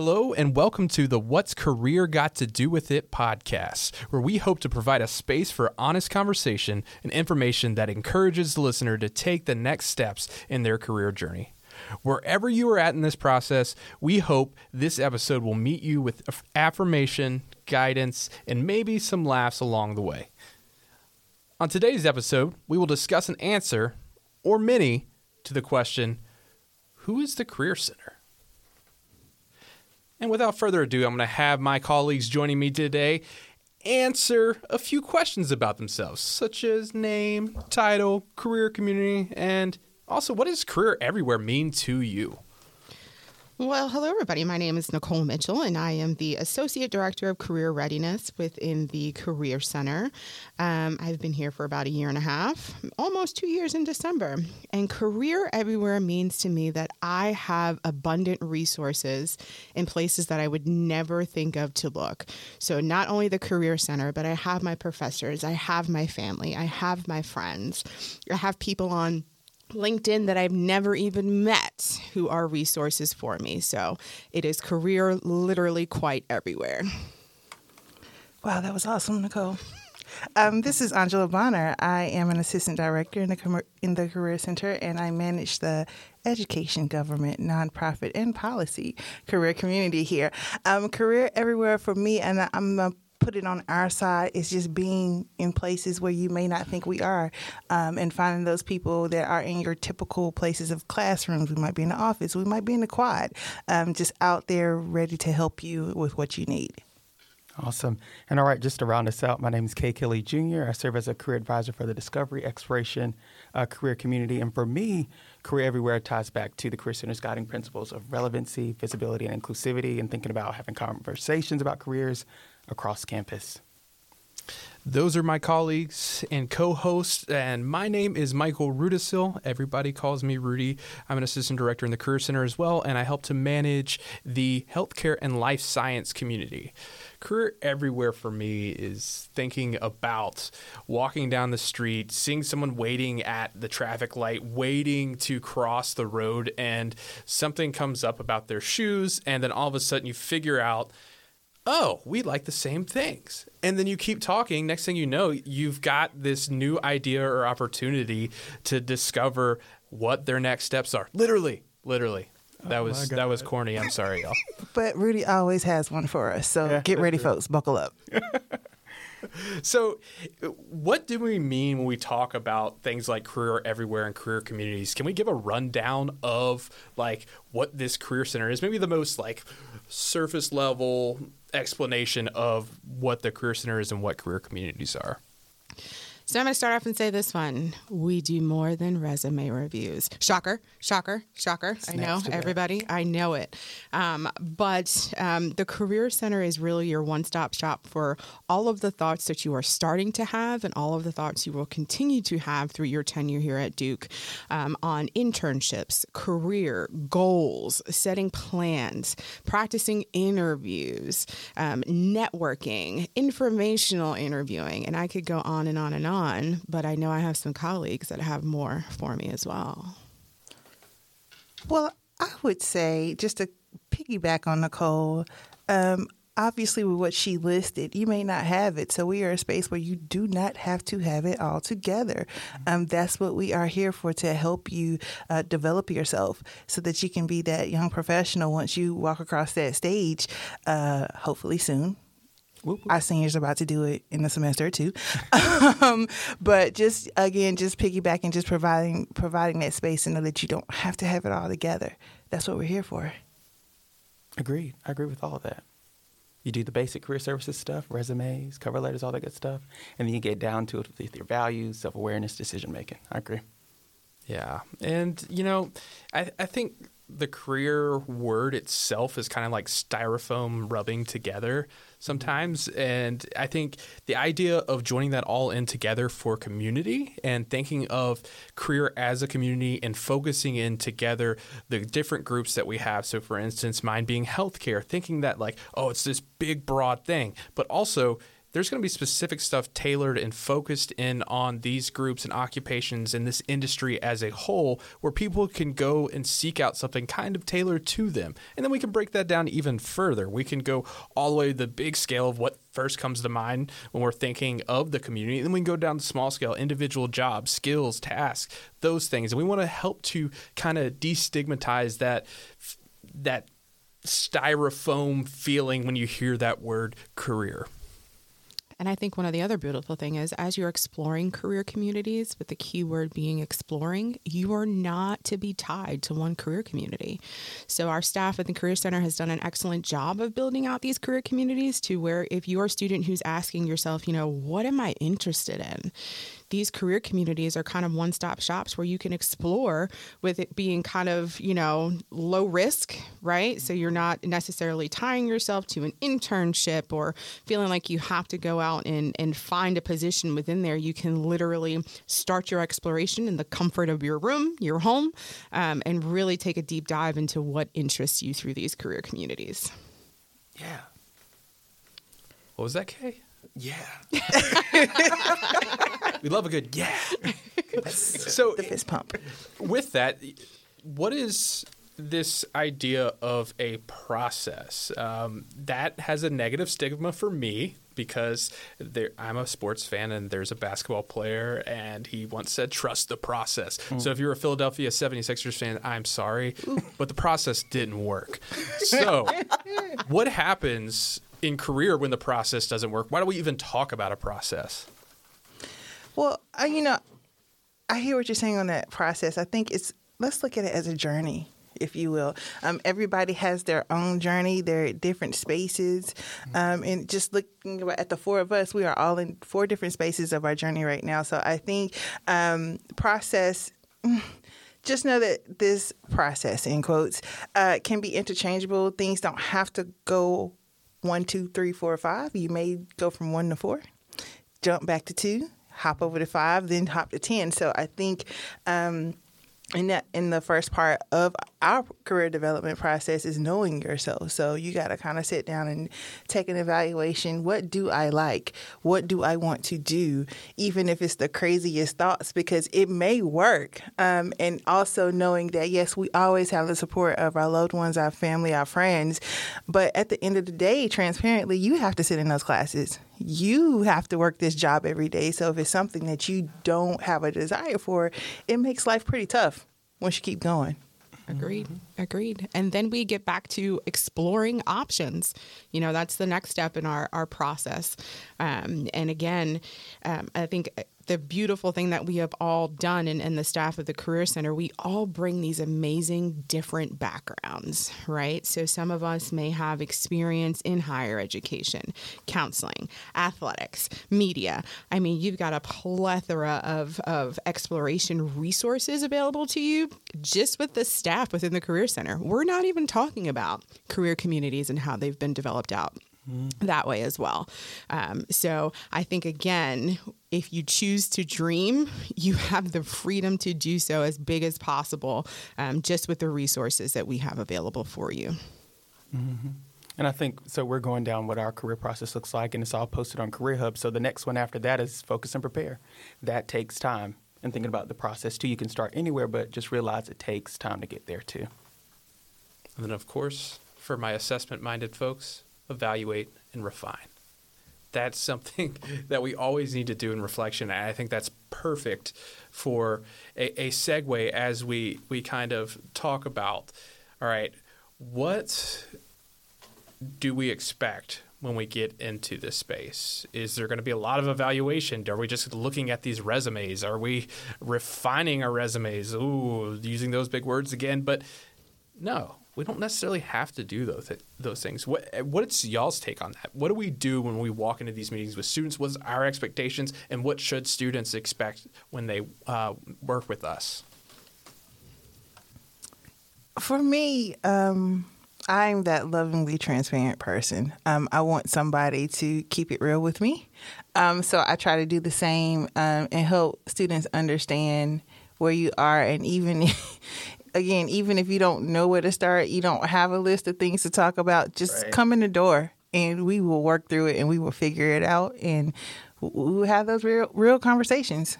Hello, and welcome to the What's Career Got to Do with It podcast, where we hope to provide a space for honest conversation and information that encourages the listener to take the next steps in their career journey. Wherever you are at in this process, we hope this episode will meet you with affirmation, guidance, and maybe some laughs along the way. On today's episode, we will discuss an answer, or many, to the question Who is the Career Center? And without further ado, I'm going to have my colleagues joining me today answer a few questions about themselves, such as name, title, career community, and also what does career everywhere mean to you? Well, hello, everybody. My name is Nicole Mitchell, and I am the Associate Director of Career Readiness within the Career Center. Um, I've been here for about a year and a half, almost two years in December. And Career Everywhere means to me that I have abundant resources in places that I would never think of to look. So, not only the Career Center, but I have my professors, I have my family, I have my friends, I have people on LinkedIn that I've never even met who are resources for me. So it is career literally quite everywhere. Wow, that was awesome, Nicole. Um, this is Angela Bonner. I am an assistant director in the com- in the Career Center, and I manage the education, government, nonprofit, and policy career community here. Um, career everywhere for me, and I'm a put it on our side is just being in places where you may not think we are um, and finding those people that are in your typical places of classrooms. We might be in the office, we might be in the quad, um, just out there ready to help you with what you need. Awesome. And all right, just to round us out, my name is Kay Kelly Jr. I serve as a career advisor for the Discovery Exploration uh, Career Community. And for me, Career Everywhere ties back to the Career Center's guiding principles of relevancy, visibility, and inclusivity, and thinking about having conversations about careers across campus. Those are my colleagues and co hosts, and my name is Michael Rudisil. Everybody calls me Rudi. I'm an assistant director in the Career Center as well, and I help to manage the healthcare and life science community. Career everywhere for me is thinking about walking down the street, seeing someone waiting at the traffic light, waiting to cross the road, and something comes up about their shoes, and then all of a sudden you figure out oh, we like the same things. And then you keep talking. Next thing you know, you've got this new idea or opportunity to discover what their next steps are. Literally, literally. That oh was that was corny. I'm sorry, y'all. but Rudi always has one for us. So yeah, get ready, folks. Buckle up. so, what do we mean when we talk about things like career everywhere and career communities? Can we give a rundown of like what this career center is? Maybe the most like surface level explanation of what the career center is and what career communities are. So I'm going to start off and say this one. We do more than resume reviews. Shocker, shocker, shocker. I know, everybody. I know it. Um, but um, the Career Center is really your one stop shop for all of the thoughts that you are starting to have and all of the thoughts you will continue to have through your tenure here at Duke um, on internships, career, goals, setting plans, practicing interviews, um, networking, informational interviewing. And I could go on and on and on on, but I know I have some colleagues that have more for me as well. Well, I would say just to piggyback on Nicole, um, obviously with what she listed, you may not have it. So we are a space where you do not have to have it all together. Um, that's what we are here for to help you uh, develop yourself so that you can be that young professional once you walk across that stage, uh, hopefully soon. Whoop, whoop. Our seniors are about to do it in the semester too, um, but just again, just piggybacking, just providing providing that space and know that you don't have to have it all together. That's what we're here for. Agreed. I agree with all of that. You do the basic career services stuff, resumes, cover letters, all that good stuff, and then you get down to it with your values, self awareness, decision making. I agree. Yeah, and you know, I I think the career word itself is kind of like styrofoam rubbing together sometimes. And I think the idea of joining that all in together for community and thinking of career as a community and focusing in together the different groups that we have. So, for instance, mine being healthcare, thinking that like, oh, it's this big, broad thing, but also there's going to be specific stuff tailored and focused in on these groups and occupations in this industry as a whole where people can go and seek out something kind of tailored to them. And then we can break that down even further. We can go all the way to the big scale of what first comes to mind when we're thinking of the community. And then we can go down to small scale, individual jobs, skills, tasks, those things. And we want to help to kind of destigmatize that that styrofoam feeling when you hear that word career. And I think one of the other beautiful thing is as you're exploring career communities, with the key word being exploring, you are not to be tied to one career community. So our staff at the Career Center has done an excellent job of building out these career communities to where if you're a student who's asking yourself, you know, what am I interested in? These career communities are kind of one stop shops where you can explore with it being kind of, you know, low risk, right? So you're not necessarily tying yourself to an internship or feeling like you have to go out and, and find a position within there. You can literally start your exploration in the comfort of your room, your home, um, and really take a deep dive into what interests you through these career communities. Yeah. What was that, Kay? Yeah. we love a good yeah. so the fist pump. With that, what is this idea of a process um, that has a negative stigma for me because there, I'm a sports fan and there's a basketball player and he once said trust the process. Mm. So if you're a Philadelphia 76ers fan, I'm sorry, but the process didn't work. So what happens in career when the process doesn't work? Why do we even talk about a process? Well, I, you know, I hear what you're saying on that process. I think it's let's look at it as a journey if you will. Um, everybody has their own journey. They're at different spaces. Um, and just looking at the four of us, we are all in four different spaces of our journey right now. So I think um, process. Just know that this process, in quotes, uh, can be interchangeable. Things don't have to go one, two, three, four, five. You may go from one to four, jump back to two, hop over to five, then hop to 10. So I think um, in that in the first part of our career development process is knowing yourself. So you got to kind of sit down and take an evaluation. What do I like? What do I want to do? Even if it's the craziest thoughts, because it may work. Um, and also knowing that yes, we always have the support of our loved ones, our family, our friends. But at the end of the day, transparently, you have to sit in those classes you have to work this job every day. So if it's something that you don't have a desire for, it makes life pretty tough once you keep going. Agreed. Mm-hmm. Agreed. And then we get back to exploring options. You know, that's the next step in our, our process. Um, and again, um, I think the beautiful thing that we have all done and, and the staff of the Career Center, we all bring these amazing different backgrounds, right? So some of us may have experience in higher education, counseling, athletics, media. I mean, you've got a plethora of, of exploration resources available to you just with the staff within the Career Center. We're not even talking about career communities and how they've been developed out that way as well. Um, so I think, again, if you choose to dream, you have the freedom to do so as big as possible, um, just with the resources that we have available for you. Mm-hmm. And I think so. We're going down what our career process looks like, and it's all posted on Career Hub. So the next one after that is focus and prepare. That takes time. And thinking about the process too, you can start anywhere, but just realize it takes time to get there too. And then, of course, for my assessment minded folks, evaluate, and refine. That's something that we always need to do in reflection. And I think that's perfect for a, a segue as we, we kind of talk about all right, what do we expect when we get into this space? Is there going to be a lot of evaluation? Are we just looking at these resumes? Are we refining our resumes? Ooh, using those big words again. But no, we don't necessarily have to do those those things. What what's y'all's take on that? What do we do when we walk into these meetings with students? What's our expectations, and what should students expect when they uh, work with us? For me, um, I'm that lovingly transparent person. Um, I want somebody to keep it real with me, um, so I try to do the same um, and help students understand where you are, and even again, even if you don't know where to start, you don't have a list of things to talk about, just right. come in the door and we will work through it and we will figure it out and we will have those real real conversations.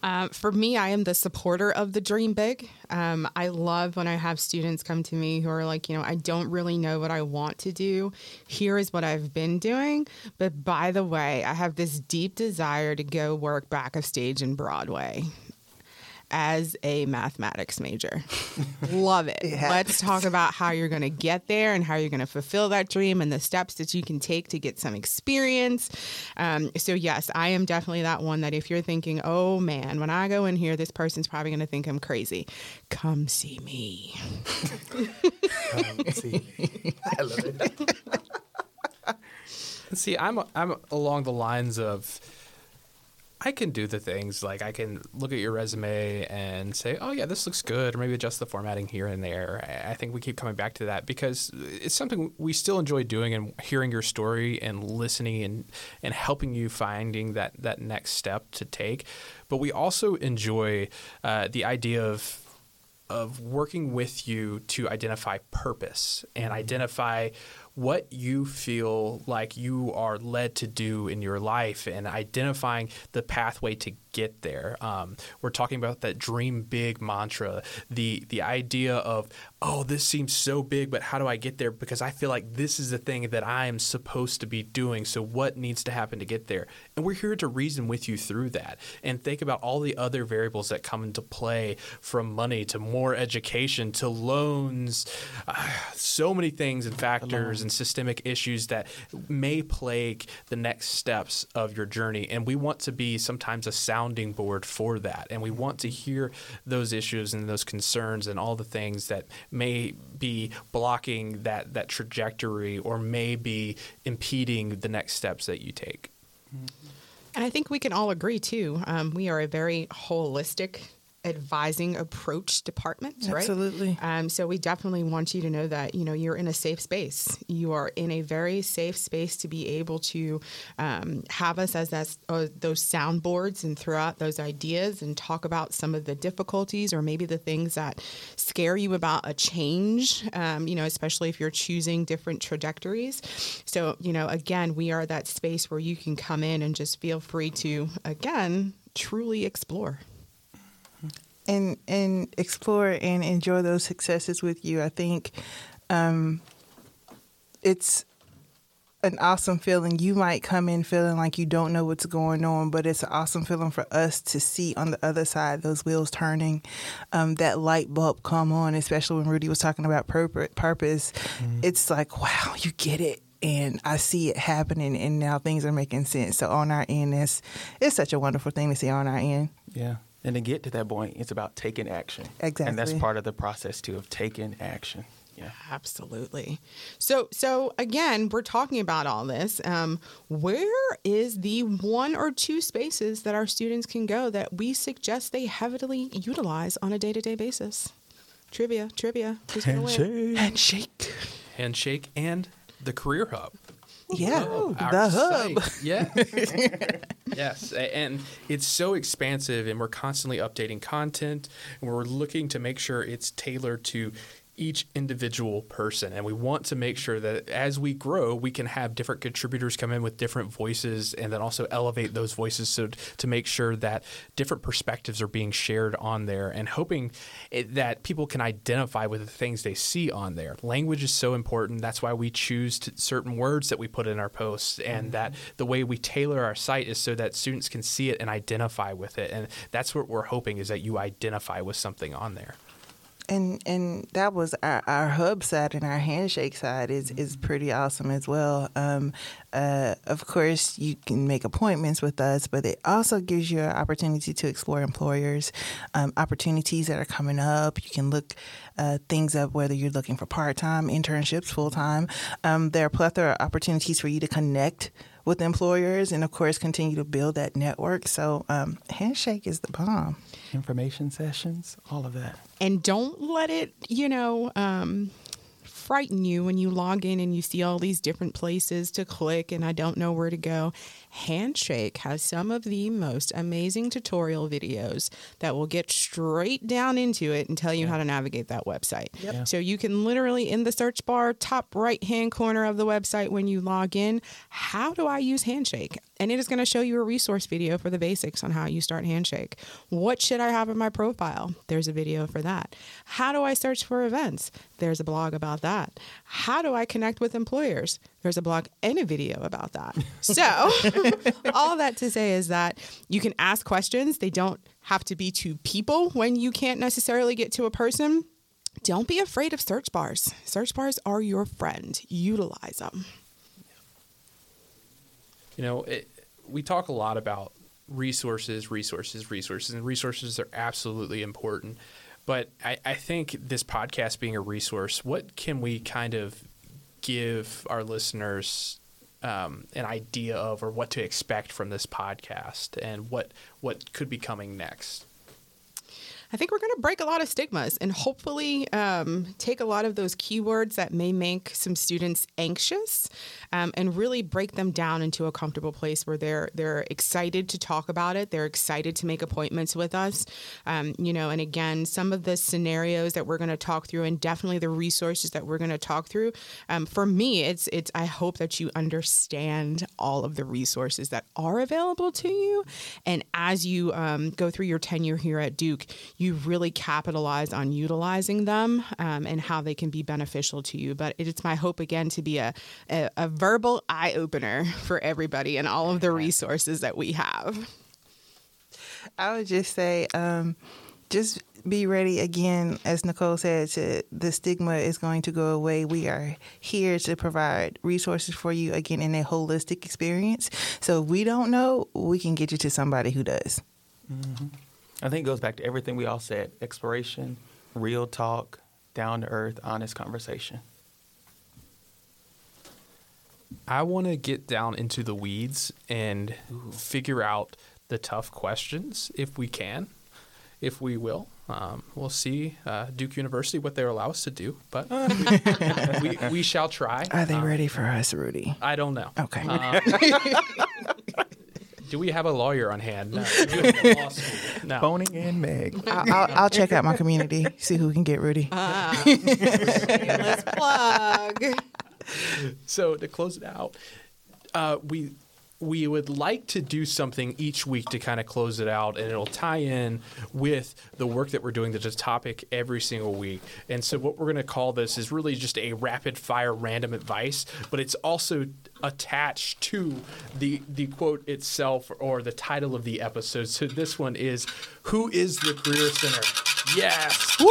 Uh, for me, I am the supporter of the dream big. Um, I love when I have students come to me who are like, you know, I don't really know what I want to do. Here is what I've been doing. But by the way, I have this deep desire to go work back of stage in Broadway as a mathematics major. Love it. Yeah. Let's talk about how you're going to get there and how you're going to fulfill that dream and the steps that you can take to get some experience. Um, so, yes, I am definitely that one that if you're thinking, oh man, when I go in here, this person's probably going to think I'm crazy, come see me. I love it. See, I'm I'm along the lines of I can do the things like I can look at your resume and say, "Oh yeah, this looks good," or maybe adjust the formatting here and there. I think we keep coming back to that because it's something we still enjoy doing and hearing your story and listening and and helping you finding that that next step to take. But we also enjoy uh, the idea of of working with you to identify purpose and identify what you feel like you are led to do in your life and identifying the pathway to get there. Um, we're talking about that dream big mantra, the the idea of oh this seems so big, but how do I get there? Because I feel like this is the thing that I am supposed to be doing. So what needs to happen to get there? And we're here to reason with you through that and think about all the other variables that come into play, from money to more education to loans, uh, so many things and factors and systemic issues that may plague the next steps of your journey. And we want to be sometimes a sounding board for that. And we want to hear those issues and those concerns and all the things that may be blocking that, that trajectory or may be impeding the next steps that you take. And I think we can all agree too. Um, we are a very holistic advising approach department, right? Absolutely. Um, so we definitely want you to know that you know you're in a safe space. You are in a very safe space to be able to um, have us as that, uh, those soundboards and throw out those ideas and talk about some of the difficulties or maybe the things that scare you about a change. Um, you know, especially if you're choosing different trajectories. So you know, again, we are that space where you can come in and just feel free to again truly explore. And and explore and enjoy those successes with you. I think um, it's an awesome feeling. You might come in feeling like you don't know what's going on, but it's an awesome feeling for us to see on the other side those wheels turning, um, that light bulb come on. Especially when Rudi was talking about purpose. Purpose, it's like wow, you get it. And I see it happening, and now things are making sense. So on our end, it's it's such a wonderful thing to see on our end. Yeah. And to get to that point, it's about taking action. Exactly. And that's part of the process too of taking action. Yeah. Absolutely. So, so again, we're talking about all this. Um, where is the one or two spaces that our students can go that we suggest they heavily utilize on a day-to-day basis? Trivia, trivia. Who's gonna win? Handshake. Handshake and the Career Hub. Yeah, Our the hub. site. Yeah. yes. And it's so expansive, and we're constantly updating content, and we're looking to make sure it's tailored to each individual person. And we want to make sure that as we grow, we can have different contributors come in with different voices and then also elevate those voices so to make sure that different perspectives are being shared on there and hoping it, that people can identify with the things they see on there. Language is so important. That's why we choose to, certain words that we put in our posts and mm-hmm. that the way we tailor our site is so that students can see it and identify with it. And that's what we're hoping is that you identify with something on there. And and that was our, our hub side and our handshake side is is pretty awesome as well. Um, uh, of course, you can make appointments with us, but it also gives you an opportunity to explore employers, um, opportunities that are coming up. You can look uh, things up whether you're looking for part time internships, full time. Um, there are a plethora of opportunities for you to connect with employers, and of course, continue to build that network. So, um, handshake is the bomb. Information sessions, all of that. And don't let it, you know, um, frighten you when you log in and you see all these different places to click and I don't know where to go. Handshake has some of the most amazing tutorial videos that will get straight down into it and tell you yeah. how to navigate that website. Yep. Yeah. So you can literally in the search bar, top right hand corner of the website when you log in, how do I use Handshake? And it is going to show you a resource video for the basics on how you start Handshake. What should I have in my profile? There's a video for that. How do I search for events? There's a blog about that. How do I connect with employers? There's a blog and a video about that. So, all that to say is that you can ask questions. They don't have to be to people when you can't necessarily get to a person. Don't be afraid of search bars. Search bars are your friend. Utilize them. You know, it, we talk a lot about resources, resources, resources, and resources are absolutely important. But I, I think this podcast being a resource, what can we kind of give our listeners um, an idea of or what to expect from this podcast and what what could be coming next? I think we're going to break a lot of stigmas and hopefully um, take a lot of those keywords that may make some students anxious um, and really break them down into a comfortable place where they're they're excited to talk about it. They're excited to make appointments with us. Um, you know, and again, some of the scenarios that we're going to talk through, and definitely the resources that we're going to talk through. Um, for me, it's it's. I hope that you understand all of the resources that are available to you, and as you um, go through your tenure here at Duke, you really capitalize on utilizing them um, and how they can be beneficial to you. But it's my hope again to be a, a, a verbal eye opener for everybody and all of the resources that we have. I would just say, um, just be ready again, as Nicole said, to, the stigma is going to go away. We are here to provide resources for you again in a holistic experience. So if we don't know, we can get you to somebody who does. Mm-hmm. I think it goes back to everything we all said exploration, real talk, down to earth, honest conversation. I want to get down into the weeds and Ooh. figure out the tough questions if we can, if we will. Um, we'll see uh, Duke University what they allow us to do, but we, we, we, shall try. Are they um, ready for us, Rudi? I don't know. Okay. Um, do we have a lawyer on hand? No. no. Phoning in Meg. I'll, I'll, I'll, check out my community, see who can get Rudi. Uh, let's plug. So to close it out, uh, we we would like to do something each week to kind of close it out, and it'll tie in with the work that we're doing that's a topic every single week. And so, what we're going to call this is really just a rapid fire random advice, but it's also attached to the the quote itself or the title of the episode. So, this one is "Who is the Career Center?" Yes. Woo!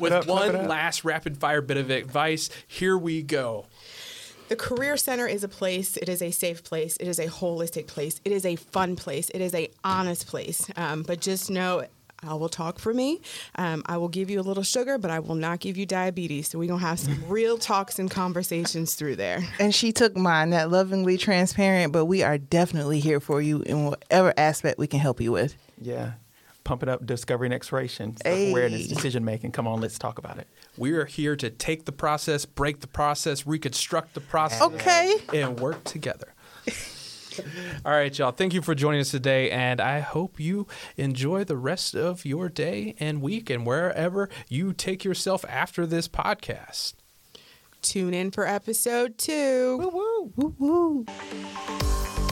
With one last rapid fire bit of advice, here we go. The Career Center is a place, it is a safe place, it is a holistic place, it is a fun place, it is a honest place. Um, but just know I will talk for me. Um, I will give you a little sugar, but I will not give you diabetes. So we're going to have some real talks and conversations through there. And she took mine, that lovingly transparent, but we are definitely here for you in whatever aspect we can help you with. Yeah. Pump it up, discovery and exploration, hey. awareness, decision making. Come on, let's talk about it. We are here to take the process, break the process, reconstruct the process, okay, and work together. All right, y'all. Thank you for joining us today, and I hope you enjoy the rest of your day and week and wherever you take yourself after this podcast. Tune in for episode two. Woo woo. Woo woo.